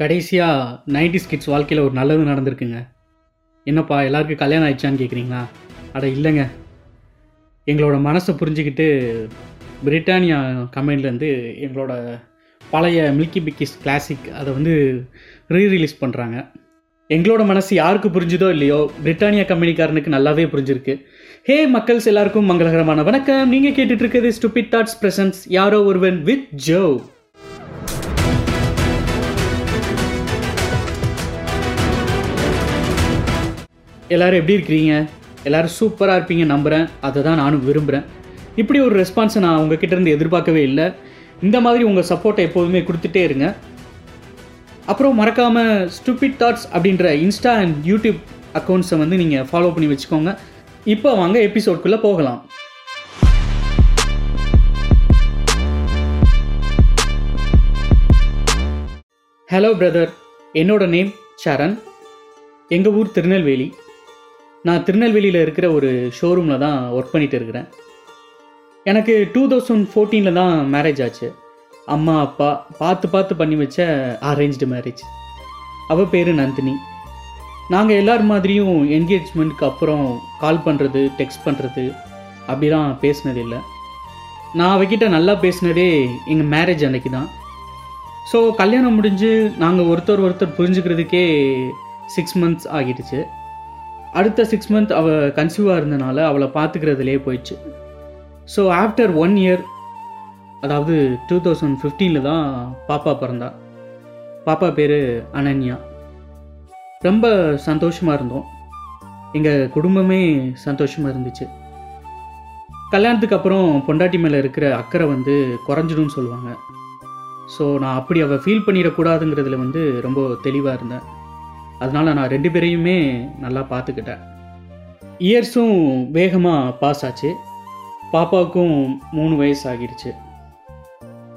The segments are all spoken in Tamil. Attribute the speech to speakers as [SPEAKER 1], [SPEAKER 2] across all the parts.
[SPEAKER 1] கடைசியாக நைன்டி கிட்ஸ் வாழ்க்கையில் ஒரு நல்லது நடந்திருக்குங்க. என்னப்பா எல்லாருக்கும் கல்யாணம் ஆயிடுச்சான்னு கேட்குறீங்களா அட இல்லைங்க. எங்களோட மனசை புரிஞ்சுக்கிட்டு பிரிட்டானியா கம்பெனிலேருந்து எங்களோட பழைய மில்கி பிக்கிஸ் கிளாசிக் அதை வந்து ரீ ரிலீஸ் பண்ணுறாங்க எங்களோட மனசு யாருக்கு புரிஞ்சுதோ இல்லையோ பிரிட்டானியா கம்பெனிக்காரனுக்கு நல்லாவே புரிஞ்சிருக்கு. ஹே மக்கள்ஸ் எல்லாருக்கும் மங்களகரமான வணக்கம். நீங்கள் கேட்டுட்ருக்கிறது ஸ்டூபிட் தாட்ஸ் பிரசன்ஸ் யாரோ ஒருவன் வித் ஜோ எல்லோரும் எப்படி இருக்கிறீங்க? எல்லாரும் சூப்பராக இருப்பீங்க நம்புகிறேன் அதை தான் நானும் விரும்புகிறேன் இப்படி ஒரு ரெஸ்பான்ஸை நான் உங்ககிட்ட இருந்து எதிர்பார்க்கவே இல்லை. இந்த மாதிரி உங்கள் சப்போர்ட்டை எப்போதுமே கொடுத்துட்டே இருங்க. அப்புறம் மறக்காமல் ஸ்டூபிட் தாட்ஸ் அப்படின்ற இன்ஸ்டா அண்ட் யூடியூப் அக்கௌண்ட்ஸை வந்து நீங்கள் ஃபாலோ பண்ணி வச்சுக்கோங்க. இப்போ வாங்க எபிசோட்குள்ளே போகலாம். ஹலோ பிரதர் என்னோட நேம் சரண். எங்கள் ஊர் திருநெல்வேலி. நான் திருநெல்வேலியில் இருக்கிற ஒரு ஷோரூமில் தான் ஒர்க் பண்ணிட்டு இருக்கிறேன். எனக்கு டூ தௌசண்ட் ஃபோர்டீனில் தான் மேரேஜ் ஆச்சு. அம்மா அப்பா பார்த்து பார்த்து பண்ணி வச்ச அரேஞ்ச்டு மேரேஜ் அவள் பேர் நந்தினி. நாங்கள் எல்லார் மாதிரியும் என்கேஜ்மெண்ட்க்கு அப்புறம் கால் பண்ணுறது டெக்ஸ்ட் பண்ணுறது அப்படிலாம் பேசினது இல்லை. நான் அவகிட்ட நல்லா பேசினதே எங்கள் மேரேஜ் அன்னைக்கு தான். ஸோ கல்யாணம் முடிஞ்சு நாங்கள் ஒருத்தர் ஒருத்தர் புரிஞ்சுக்கிறதுக்கே சிக்ஸ் மந்த்ஸ் ஆகிடுச்சு. அடுத்த சிக்ஸ் மந்த் அவள் கன்சீவாக இருந்தனால அவளை பார்த்துக்கிறதுலே போயிடுச்சு. ஸோ ஆஃப்டர் ஒன் இயர் அதாவது டூ தௌசண்ட் ஃபிஃப்டீனில் தான் பாப்பா பிறந்தா. பாப்பா பேர் அனன்யா. ரொம்ப சந்தோஷமாக இருந்தோம். எங்கள் குடும்பமே சந்தோஷமாக இருந்துச்சு. கல்யாணத்துக்கு அப்புறம் பொண்டாட்டி மேலே இருக்கிற அக்கறை வந்து குறைஞ்சிடும்னு சொல்லுவாங்க. ஸோ நான் அப்படி அவள் ஃபீல் பண்ணிடக்கூடாதுங்கிறதுல வந்து ரொம்ப தெளிவாக இருந்தேன். அதனால் நான் ரெண்டு பேரையுமே நல்லா பார்த்துக்கிட்டேன். இயர்ஸும் வேகமாக பாஸ் ஆச்சு. பாப்பாவுக்கும் மூணு வயசு ஆகிடுச்சு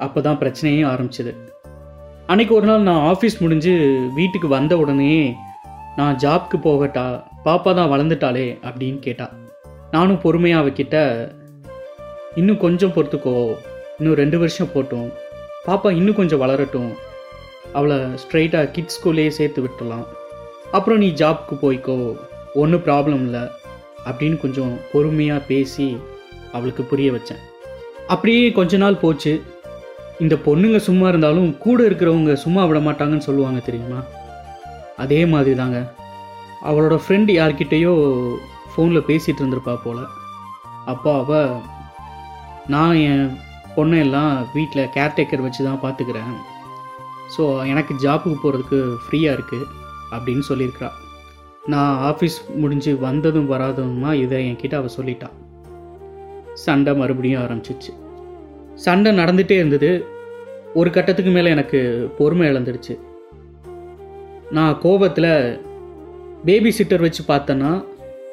[SPEAKER 1] அப்போ தான் பிரச்சனையே ஆரம்பிச்சிது. அன்னைக்கு ஒரு நாள் நான் ஆஃபீஸ் முடிஞ்சு வீட்டுக்கு வந்த உடனே நான் ஜாப்க்கு போகட்டா பாப்பா தான் வளர்ந்துட்டாளே அப்படின்னு கேட்டா. நானும் பொறுமையாக அவகிட்ட இன்னும் கொஞ்சம் பொறுத்துக்கோ. இன்னும் ரெண்டு வருஷம் போட்டோம். பாப்பா இன்னும் கொஞ்சம் வளரட்டும். அவளை ஸ்ட்ரைட்டாக கிட்ஸ் ஸ்கூல்லேயே சேர்த்து விட்டுடலாம் அப்புறம் நீ ஜாப்க்கு போய்க்கோ ஒன்றும் ப்ராப்ளம் இல்லை அப்படின்னு கொஞ்சம் பொறுமையாக பேசி அவளுக்கு புரிய வச்சேன். அப்படியே கொஞ்ச நாள் போச்சு. இந்த பொண்ணுங்க சும்மா இருந்தாலும் கூட இருக்கிறவங்க சும்மா விட மாட்டாங்கன்னு சொல்லுவாங்க தெரியுமா? அதே மாதிரி தாங்க அவளோட ஃப்ரெண்டு யார்கிட்டேயோ ஃபோனில் பேசிகிட்டு இருந்திருப்பா போல். அப்போ அவள் நான் என் பொண்ணையெல்லாம் வீட்டில் கேர்டேக்கர் வச்சு தான் பார்த்துக்கிறேன் ஸோ எனக்கு ஜாப்புக்கு போகிறதுக்கு ஃப்ரீயாக இருக்குது அப்படின்னு சொல்லியிருக்கிறா. நான் ஆஃபீஸ் முடிஞ்சு வந்ததும் வராததுமா இதை என்கிட்ட அவள் சொல்லிட்டா. சண்டை மறுபடியும் ஆரம்பிச்சிச்சு. சண்டை நடந்துகிட்டே இருந்தது. ஒரு கட்டத்துக்கு மேலே எனக்கு பொறுமை இழந்துடுச்சு. நான் கோபத்தில் பேபி சிட்டர் வச்சு பார்த்தேன்னா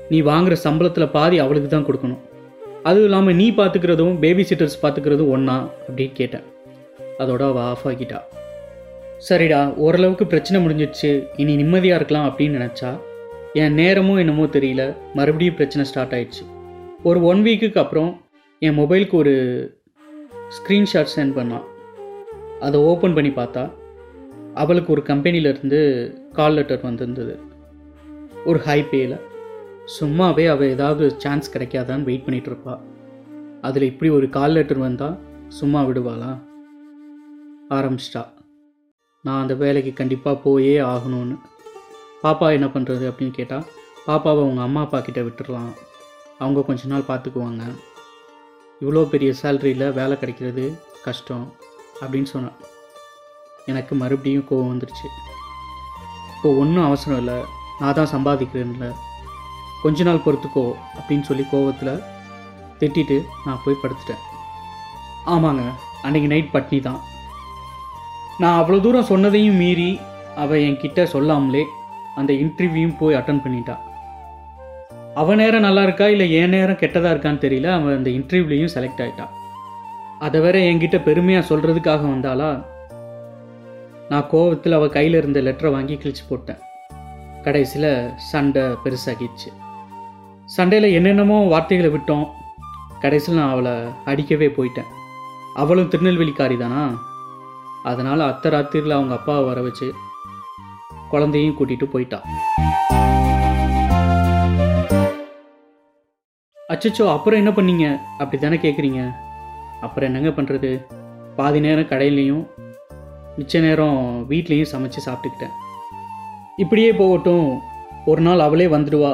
[SPEAKER 1] நீ வாங்குகிற சம்பளத்தில் பாதி அவளுக்கு தான் கொடுக்கணும். அதுவும் இல்லாமல் நீ பார்த்துக்கிறதும் பேபி சிட்டர்ஸ் பார்த்துக்கிறதும் ஒன்றா அப்படின்னு கேட்டேன். அதோட அவள் ஆஃப் ஆகிட்டா. சரிடா ஓரளவுக்கு பிரச்சனை முடிஞ்சிடுச்சு இனி நிம்மதியாக இருக்கலாம் அப்படின்னு நினச்சா என் நேரமும் என்னமோ தெரியல மறுபடியும் பிரச்சனை ஸ்டார்ட் ஆயிடுச்சு. ஒரு ஒன் வீக்குக்கு அப்புறம் என் மொபைலுக்கு ஒரு ஸ்க்ரீன்ஷாட் சென்ட் பண்ணான் அதை ஓப்பன் பண்ணி பார்த்தா அவளுக்கு ஒரு கம்பெனியிலேருந்து கால் லெட்டர் வந்திருந்தது. ஒரு ஹை பேயில் சும்மாவே அவள் ஏதாவது சான்ஸ் கிடைக்காதான்னு வெயிட் பண்ணிகிட்ருப்பா அதில் இப்படி ஒரு கால் லெட்டர் வந்தால் சும்மா விடுவாளா? ஆரம்பிச்சிட்டா. நான் அந்த வேலைக்கு கண்டிப்பாக போயே ஆகணும்னு. பாப்பா என்ன பண்ணுறது அப்படின்னு கேட்டால் பாப்பாவை அவங்க அம்மா அப்பா கிட்ட விட்டுடலாம் அவங்க கொஞ்ச நாள் பார்த்துக்குவாங்க இவ்வளோ பெரிய சேலரியில் வேலை கிடைக்கிறது கஷ்டம் அப்படின்னு சொன்னேன் எனக்கு மறுபடியும் கோவம் வந்துருச்சு. இப்போ ஒன்றும் அவசரம் இல்லை. நான் தான் சம்பாதிக்கிறேன்ல. கொஞ்ச நாள் பொறுத்துக்கோ அப்படின்னு சொல்லி கோவத்தில் திட்டிட்டு நான் போய் படுத்துட்டேன். ஆமாங்க அன்றைக்கி நைட் பட்னி தான். நான் அவ்வளோ தூரம் சொன்னதையும் மீறி அவள் என்கிட்ட சொல்லாமலே அந்த இன்டர்வியூவும் போய் அட்டன் பண்ணிட்டா. அவன் நேரம் நல்லா இருக்கா இல்லை என் நேரம் கெட்டதாக இருக்கான்னு தெரியல அவன் அந்த இன்டர்வியூலையும் செலக்ட் ஆகிட்டான் அதை வேற என்கிட்ட பெருமையாக சொல்கிறதுக்காக வந்தாளா? நான் கோவத்தில் அவள் கையில் இருந்த லெட்டரை வாங்கி கிழிச்சு போட்டேன். கடைசியில் சண்டை பெருசாகிடுச்சு. சண்டையில் என்னென்னமோ வார்த்தைகளை விட்டோம். கடைசியில் நான் அவளை அடிக்கவே போயிட்டேன். அவளும் திருநெல்வேலிக்காரி தானா? அதனால் அத்தை ராத்திரியில் அவங்க அப்பாவை வர வச்சு குழந்தையும் கூட்டிகிட்டு போயிட்டான் அச்சச்சோ அப்புறம் என்ன பண்ணீங்க? அப்படி தானே கேட்குறீங்க அப்புறம் என்னங்க பண்ணுறது பாதி நேரம் கடையிலையும் மிச்ச நேரம் வீட்லேயும் சமைச்சு சாப்பிட்டுக்கிட்டேன். இப்படியே போகட்டும் ஒரு நாள் அவளே வந்துடுவா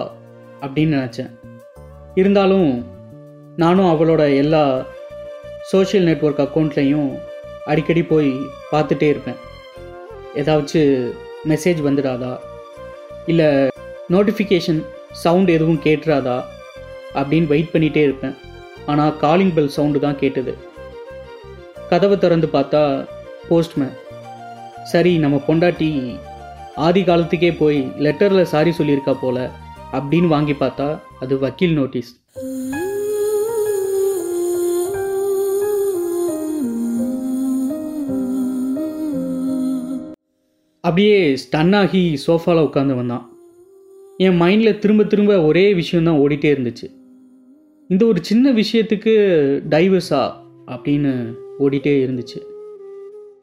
[SPEAKER 1] அப்படின்னு நினச்சேன். இருந்தாலும் நானும் அவளோட எல்லா சோஷியல் நெட்ஒர்க் அக்கௌண்ட்லேயும் அடிக்கடி போய் பார்த்துட்டே இருப்பேன். ஏதாச்சும் மெசேஜ் வந்துடாதா? இல்லை நோட்டிஃபிகேஷன் சவுண்ட் எதுவும் கேட்டுறாதா? அப்படின்னு வெயிட் பண்ணிகிட்டே இருப்பேன். ஆனால் காலிங் பெல் சவுண்டு தான் கேட்டது. கதவை திறந்து பார்த்தா போஸ்ட்மேன் சரி நம்ம பொண்டாட்டி ஆதி காலத்துக்கே போய் லெட்டரில் சாரி சொல்லியிருக்கா போல அப்படின்னு வாங்கி பார்த்தா அது வக்கீல் நோட்டீஸ் அப்படியே ஸ்டன்னாகி சோஃபாவில் உட்காந்து வந்தான். என் மைண்டில் திரும்ப திரும்ப ஒரே விஷயந்தான் ஓடிட்டே இருந்துச்சு. இந்த ஒரு சின்ன விஷயத்துக்கு டைவர்ஸா அப்படின்னு ஓடிட்டே இருந்துச்சு.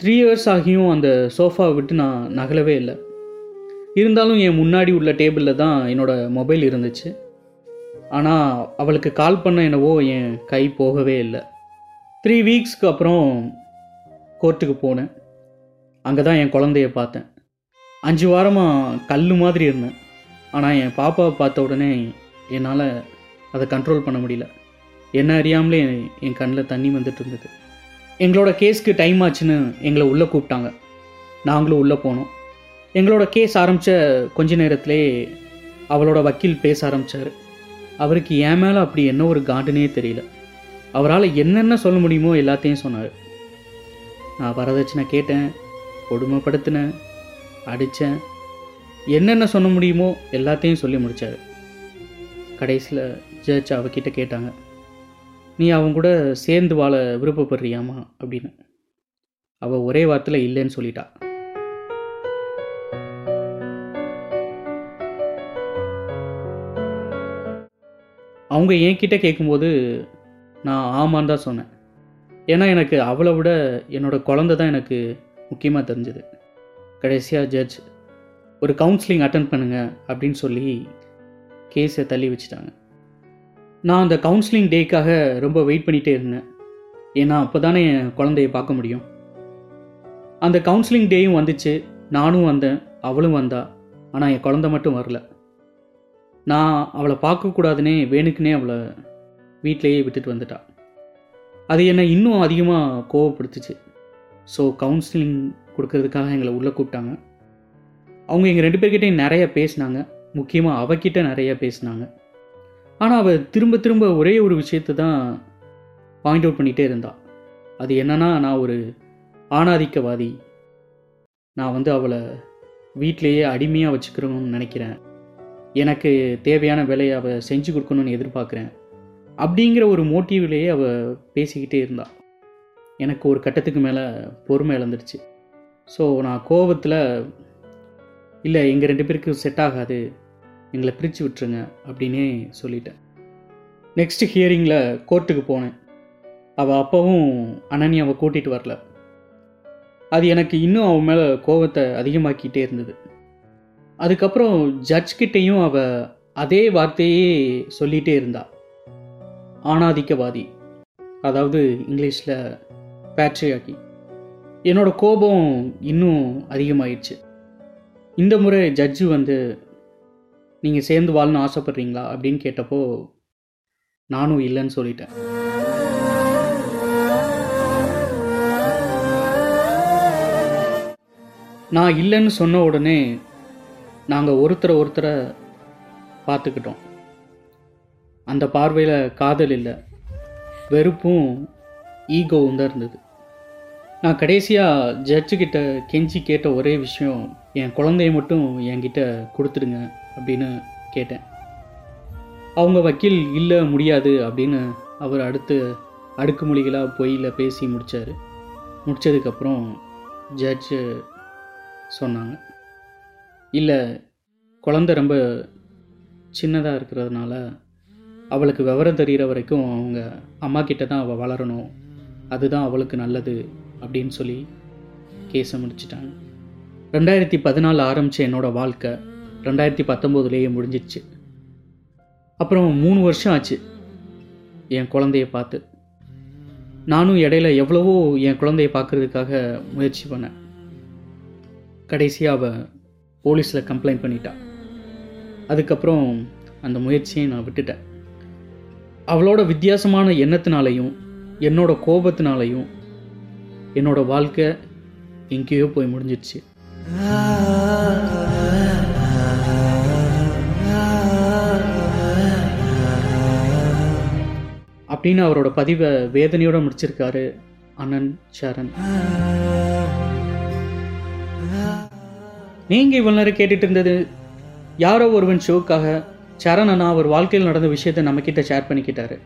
[SPEAKER 1] த்ரீ இயர்ஸ் ஆகியும் அந்த சோஃபாவை விட்டு நான் நகலவே இல்லை. இருந்தாலும் என் முன்னாடி உள்ள டேபிளில் தான் என்னோடய மொபைல் இருந்துச்சு. ஆனால் அவளுக்கு கால் பண்ண என்னவோ என் கை போகவே இல்லை. த்ரீ வீக்ஸ்க்கு அப்புறம் கோர்ட்டுக்கு போனேன். அங்கே தான் என் குழந்தைய பார்த்தேன். அஞ்சு வாரமாக கல் மாதிரி இருந்தேன். ஆனால் என் பாப்பாவை பார்த்த உடனே என்னால் அதை கண்ட்ரோல் பண்ண முடியல. என்ன அறியாமலே என் கண்ணில் தண்ணி வந்துட்டு இருந்தது. எங்களோட கேஸ்க்கு டைம் ஆச்சுன்னு எங்களை உள்ளே கூப்பிட்டாங்க. நாங்களும் உள்ளே போனோம். எங்களோட கேஸ் ஆரம்பித்த கொஞ்ச நேரத்திலே அவளோட வக்கீல் பேச ஆரம்பித்தார் அவருக்கு என் மேலே அப்படி என்ன ஒரு காண்டுனே தெரியல. அவரால் என்னென்ன சொல்ல முடியுமோ எல்லாத்தையும் சொன்னார். நான் வரதட்சணை கேட்டேன் கொடுமைப்படுத்தினேன். அடித்தேன் என்னென்ன சொல்ல முடியுமோ எல்லாத்தையும் சொல்லி முடித்தார் கடைசியில் ஜட்ஜ் அவகிட்ட கேட்டாங்க. நீ அவங்க கூட சேர்ந்து வாழ விருப்பப்படுறியாமா? அப்படின்னு. அவள் ஒரே வார்த்தையில் இல்லைன்னு சொல்லிட்டா. அவங்க என்கிட்ட கேட்கும்போது நான் ஆமான்னு தான் சொன்னேன். ஏன்னா எனக்கு அவளை விட என்னோட குழந்த தான் எனக்கு முக்கியமாக தெரிஞ்சது. கடைசியாக ஜட்ஜ் ஒரு கவுன்சிலிங் அட்டன் பண்ணுங்க அப்படின்னு சொல்லி கேஸை தள்ளி வச்சுட்டாங்க. நான் அந்த கவுன்சிலிங் டேக்காக ரொம்ப வெயிட் பண்ணிகிட்டே இருந்தேன். ஏன்னா அப்போ தானே என் குழந்தைய பார்க்க முடியும். அந்த கவுன்சிலிங் டேயும் வந்துச்சு. நானும் வந்தேன். அவளும் வந்தா. ஆனால் என் குழந்த மட்டும் வரல. நான் அவளை பார்க்கக்கூடாதுன்னே வேணுக்குனே அவளை வீட்டிலேயே விட்டுட்டு வந்துட்டா. அது என்னை இன்னும் அதிகமாக கோவப்படுத்துச்சு. ஸோ கவுன்சிலிங் கொடுக்கறதுக்காக எங்களை உள்ளே கூப்பிட்டாங்க. அவங்க எங்கள் ரெண்டு பேர்கிட்டையும் நிறைய பேசினாங்க. முக்கியமாக அவகிட்ட நிறைய பேசினாங்க. ஆனால் அவள் திரும்ப திரும்ப ஒரே ஒரு விஷயத்தை தான் பாயிண்ட் அவுட் பண்ணிகிட்டே இருந்தா. அது என்னன்னா நான் ஒரு ஆணாதிக்கவாதி. நான் வந்து அவளை வீட்டிலேயே அடிமையாக வச்சுக்கணும்னு நினைக்கிறேன். எனக்கு தேவையான வேலையை அவள் செஞ்சு கொடுக்கணும்னு எதிர்பார்க்குறேன். அப்படிங்கிற ஒரு மோட்டிவ்லேயே அவள் பேசிக்கிட்டே இருந்தாள் எனக்கு ஒரு கட்டத்துக்கு மேலே பொறுமை இழந்துடுச்சு ஸோ நான் கோவத்தில் இல்லை எங்கள் ரெண்டு பேருக்கு செட் ஆகாது. எங்களை பிரித்து விட்டுருங்க அப்படின்னே சொல்லிட்டேன். நெக்ஸ்ட் ஹியரிங்கில் கோர்ட்டுக்கு போனேன். அவள் அப்பவும் அனன்யாவை கூட்டிகிட்டு வரல. அது எனக்கு இன்னும் அவன் மேலே கோவத்தை அதிகமாக்கிட்டே இருந்தது. அதுக்கப்புறம் ஜட்ஜ் கிட்டேயும் அவள் அதே வார்த்தையே சொல்லிகிட்டே இருந்தா. ஆணாதிக்கவாதி. அதாவது இங்கிலீஷில் பேட்ரியாக்கி என்னோடய கோபம் இன்னும் அதிகமாகிடுச்சு இந்த முறை ஜட்ஜு வந்து நீங்கள் சேர்ந்து வாழணும்னு ஆசைப்பட்றீங்களா? அப்படின்னு கேட்டப்போ நானும் இல்லைன்னு சொல்லிட்டேன். நான் இல்லைன்னு சொன்ன உடனே நாங்கள் ஒருத்தரை ஒருத்தரை பார்த்துக்கிட்டோம். அந்த பார்வையில் காதல் இல்லை வெறுப்பும் ஈகோவும் தான் இருந்தது. நான் கடைசியாக ஜட்ஜுக்கிட்ட கெஞ்சி கேட்ட ஒரே விஷயம் என் குழந்தைய மட்டும் என்கிட்ட கொடுத்துடுங்க அப்படின்னு கேட்டேன். அவங்க வக்கீல் இல்லை முடியாது அப்படின்னு அவர் அடுத்து அடுக்குமொழிகளாக பொய்யில் பேசி முடித்தார் முடித்ததுக்கப்புறம் ஜட்ஜு சொன்னாங்க. இல்லை குழந்த ரொம்ப சின்னதாக இருக்கிறதுனால அவளுக்கு விவரம் தெரிகிற வரைக்கும் அவங்க அம்மா கிட்ட தான் அவள் வளரணும். அதுதான் அவளுக்கு நல்லது அப்படின்னு சொல்லி கேஸை முடிச்சிட்டாங்க. ரெண்டாயிரத்தி பதினாலு ஆரம்பித்த என்னோடய வாழ்க்கை ரெண்டாயிரத்தி பத்தொம்போதுலேயே முடிஞ்சிடுச்சு அப்புறம் மூணு வருஷம் ஆச்சு என் குழந்தைய பார்த்து. நானும் இடையில எவ்வளவோ என் குழந்தைய பார்க்குறதுக்காக முயற்சி பண்ணேன். கடைசியாக அவள் போலீஸில் கம்ப்ளைண்ட் பண்ணிட்டா. அதுக்கப்புறம் அந்த முயற்சியை நான் விட்டுட்டேன். அவளோட வித்தியாசமான எண்ணத்தினாலையும் என்னோட கோபத்தினாலையும் என்னோட வாழ்க்கை எங்கேயோ போய் முடிஞ்சிடுச்சு. அப்படின்னு அவரோட பதிவை வேதனையோடு முடிச்சிருக்காரு அண்ணன் சரண். நீங்கள் இவ்வளோ நேரம் கேட்டுட்டு இருந்தது யாரோ ஒருவன் ஷோக்காக சரண் அண்ணா அவர் வாழ்க்கையில் நடந்த விஷயத்தை நம்மக்கிட்ட ஷேர் பண்ணிக்கிட்டாரு.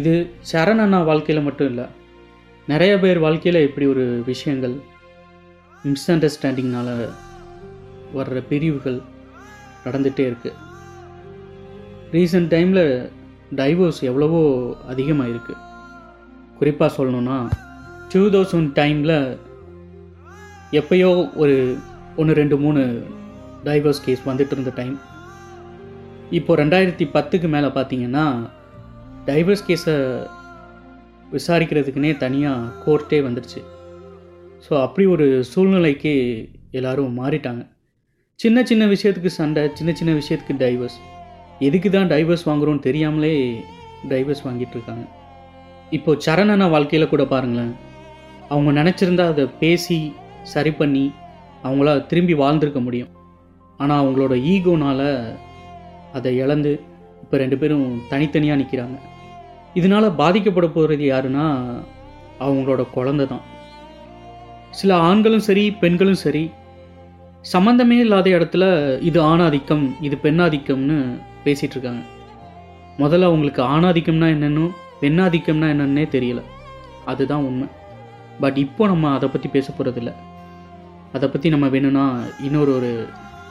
[SPEAKER 1] இது சரண் அண்ணா வாழ்க்கையில் மட்டும் இல்லை நிறைய பேர் வாழ்க்கையில் இப்படி ஒரு விஷயங்கள் மிஸ் வர்ற பிரிவுகள் நடந்துகிட்டே இருக்குது ரீசெண்ட் டைமில் டைவோர்ஸ் எவ்வளவோ அதிகமாக இருக்குது குறிப்பாக சொல்லணுன்னா டூ தௌசண்ட் டைமில் எப்பயோ ஒரு ஒன்று ரெண்டு மூணு டைவர்ஸ் கேஸ் வந்துட்டு இருந்த டைம் இப்போது ரெண்டாயிரத்தி பத்துக்கு மேலே பார்த்தீங்கன்னா டைவர்ஸ் கேஸை விசாரிக்கிறதுக்குனே தனியாக கோர்ட்டே வந்துடுச்சு. ஸோ அப்படி ஒரு சூழ்நிலைக்கு எல்லோரும் மாறிட்டாங்க. சின்ன சின்ன விஷயத்துக்கு சண்டை சின்ன சின்ன விஷயத்துக்கு டைவர்ஸ் எதுக்கு தான் டைவர்ஸ் வாங்குறோன்னு தெரியாமலே டைவர்ஸ் வாங்கிட்டு இருக்காங்க. இப்போ சரணன வாழ்க்கையில் கூட பாருங்களேன். அவங்க நினச்சிருந்தா அதை பேசி சரி பண்ணி அவங்கள திரும்பி வாழ்ந்திருக்க முடியும். ஆனால் அவங்களோட ஈகோனால் அதை இழந்து இப்போ ரெண்டு பேரும் தனித்தனியாக நிற்கிறாங்க இதனால் பாதிக்கப்பட போகிறது யாருன்னா அவங்களோட குழந்தை தான் சில ஆண்களும் சரி பெண்களும் சரி சம்மந்தமே இல்லாத இடத்துல இது ஆணாதிக்கம் இது பெண்ணாதிக்கம்னு பேசிகிட்டு இருக்காங்க முதல்ல அவங்களுக்கு ஆணாதிக்கம்னா என்னென்னு பெண்ணாதிக்கம்னா என்னன்னே தெரியல. அதுதான் உண்மை. பட் இப்போ நம்ம அதை பற்றி பேச போகிறதில்ல அதை பற்றி நம்ம வேணும்னா இன்னொரு ஒரு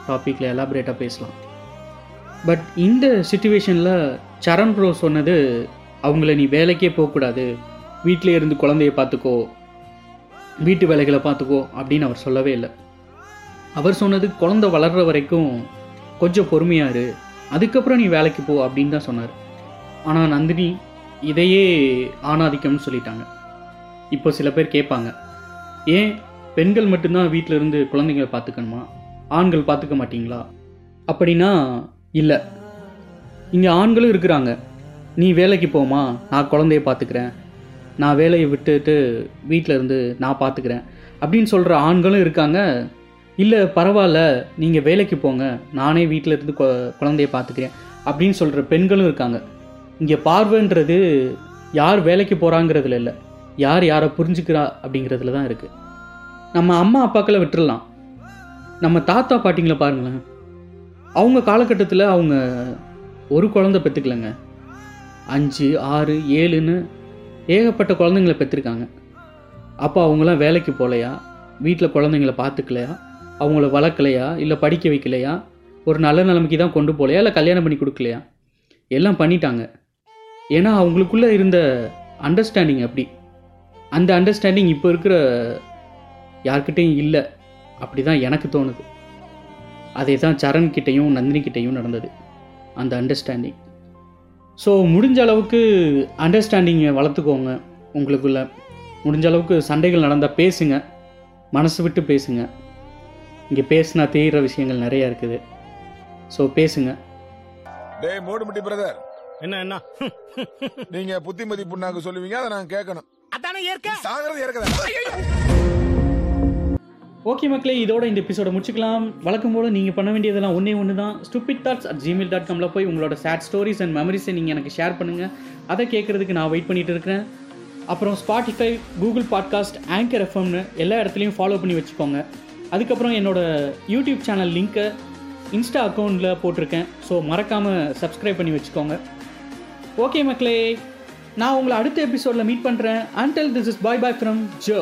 [SPEAKER 1] டாப்பிக்கில் எலாபரேட்டாக பேசலாம். பட் இந்த சுச்சுவேஷனில் சரண் ப்ரோ சொன்னது அவங்கள நீ வேலைக்கே போகக்கூடாது. வீட்டிலே இருந்து குழந்தைய பார்த்துக்கோ. வீட்டு வேலைகளை பார்த்துக்கோ அப்படின்னு அவர் சொல்லவே இல்லை. அவர் சொன்னது குழந்தை வளர்கிற வரைக்கும் கொஞ்சம் பொறுமையா இரு. அதுக்கப்புறம் நீ வேலைக்கு போ அப்படின்னு தான் சொன்னார். ஆனால் நந்தினி இதையே ஆணாதிக்கம்னு சொல்லிட்டாங்க. இப்போ சில பேர் கேட்பாங்க ஏன் பெண்கள் மட்டும்தான் வீட்டில் இருந்து குழந்தைங்களை பார்த்துக்கணுமா? ஆண்கள் பார்த்துக்க மாட்டிங்களா? அப்படின்னா இல்லை. இங்கே ஆண்களும் இருக்கிறாங்க. நீ வேலைக்கு போமா நான் குழந்தைய பார்த்துக்கிறேன். நான் வேலையை விட்டுட்டு வீட்டில் இருந்து நான் பார்த்துக்கிறேன். அப்படின்னு சொல்கிற ஆண்களும் இருக்காங்க. இல்லை பரவாயில்ல நீங்கள் வேலைக்கு போங்க நானே வீட்டில் இருந்து கொ- குழந்தைய பார்த்துக்கிறேன். அப்படின்னு சொல்கிற பெண்களும் இருக்காங்க. இங்கே பார்வைன்றது யார் வேலைக்கு போகிறாங்கிறதுல இல்லை. யார் யாரை புரிஞ்சுக்கிறா அப்படிங்கிறதுல தான் இருக்குது நம்ம அம்மா அப்பாக்களை விட்டுறலாம். நம்ம தாத்தா பாட்டிங்களை பாருங்களேன். அவங்க காலகட்டத்தில் அவங்க ஒரு குழந்தை பெற்றுக்கலங்க. அஞ்சு ஆறு ஏழுன்னு ஏகப்பட்ட குழந்தைங்களை பெற்றிருக்காங்க. அப்போ அவங்களாம் வேலைக்கு போகலையா? வீட்டில் குழந்தைங்கள பார்த்துக்கலையா? அவங்கள வளர்க்கலையா? இல்லை படிக்க வைக்கலையா? ஒரு நல்ல நிலைமைக்கு தான் கொண்டு போகலையா? இல்லை கல்யாணம் பண்ணி கொடுக்கலையா? எல்லாம் பண்ணிட்டாங்க. ஏன்னா அவங்களுக்குள்ளே இருந்த அண்டர்ஸ்டாண்டிங் அப்படி. அந்த அண்டர்ஸ்டாண்டிங் இப்போ இருக்கிற யார்கிட்டையும் இல்லை. அப்படி தான் எனக்கு தோணுது. அதே தான் சரண் கிட்டேயும் நடந்தது. அந்த அண்டர்ஸ்டாண்டிங் ஸோ முடிஞ்ச அளவுக்கு அண்டர்ஸ்டாண்டிங்கை வளர்த்துக்கோங்க உங்களுக்குள்ள. முடிஞ்ச அளவுக்கு சண்டைகள் நடந்தால் பேசுங்க. மனசு விட்டு பேசுங்க. இங்கே பேசினா தெரிகிற விஷயங்கள் நிறையா இருக்குது. ஸோ பேசுங்க.
[SPEAKER 2] டேய் மூடுமுட்டி பிரதர்
[SPEAKER 3] என்ன என்ன?
[SPEAKER 2] நீங்க புத்திமதி புண்ணாக்கு சொல்லுவீங்க அதை நான் கேட்கணும்.
[SPEAKER 3] அதானே ஏற்க
[SPEAKER 2] சாகிறது இறக்குதா
[SPEAKER 1] ஓகே மக்களே இதோட இந்த எபிசோட முடிச்சுக்கலாம். வழக்கம் போல் நீங்கள் பண்ண வேண்டியதெல்லாம் ஒன்றே ஒன்று தான் stupid thoughts at Gmail dot காமில் போய் உங்களோட சேட் ஸ்டோரிஸ் அண்ட் மெமரிஸை நீங்கள் எனக்கு ஷேர் பண்ணுங்கள் அதை கேட்குறதுக்கு நான் வெயிட் பண்ணிகிட்டு இருக்கிறேன். அப்புறம் ஸ்பாட்டிஃபை கூகுள் பாட்காஸ்ட் ஆங்கர் எஃப்எம்னு எல்லா இடத்துலையும் ஃபாலோ பண்ணி வச்சுக்கோங்க. அதுக்கப்புறம் என்னோடய யூடியூப் சேனல் லிங்க்கை இன்ஸ்டா அக்கௌண்ட்டில் போட்டிருக்கேன். ஸோ மறக்காமல் சப்ஸ்கிரைப் பண்ணி வச்சுக்கோங்க. ஓகே மக்களே நான் உங்களை அடுத்த எபிசோடில் மீட் பண்ணுறேன் until this is bye bye from Joe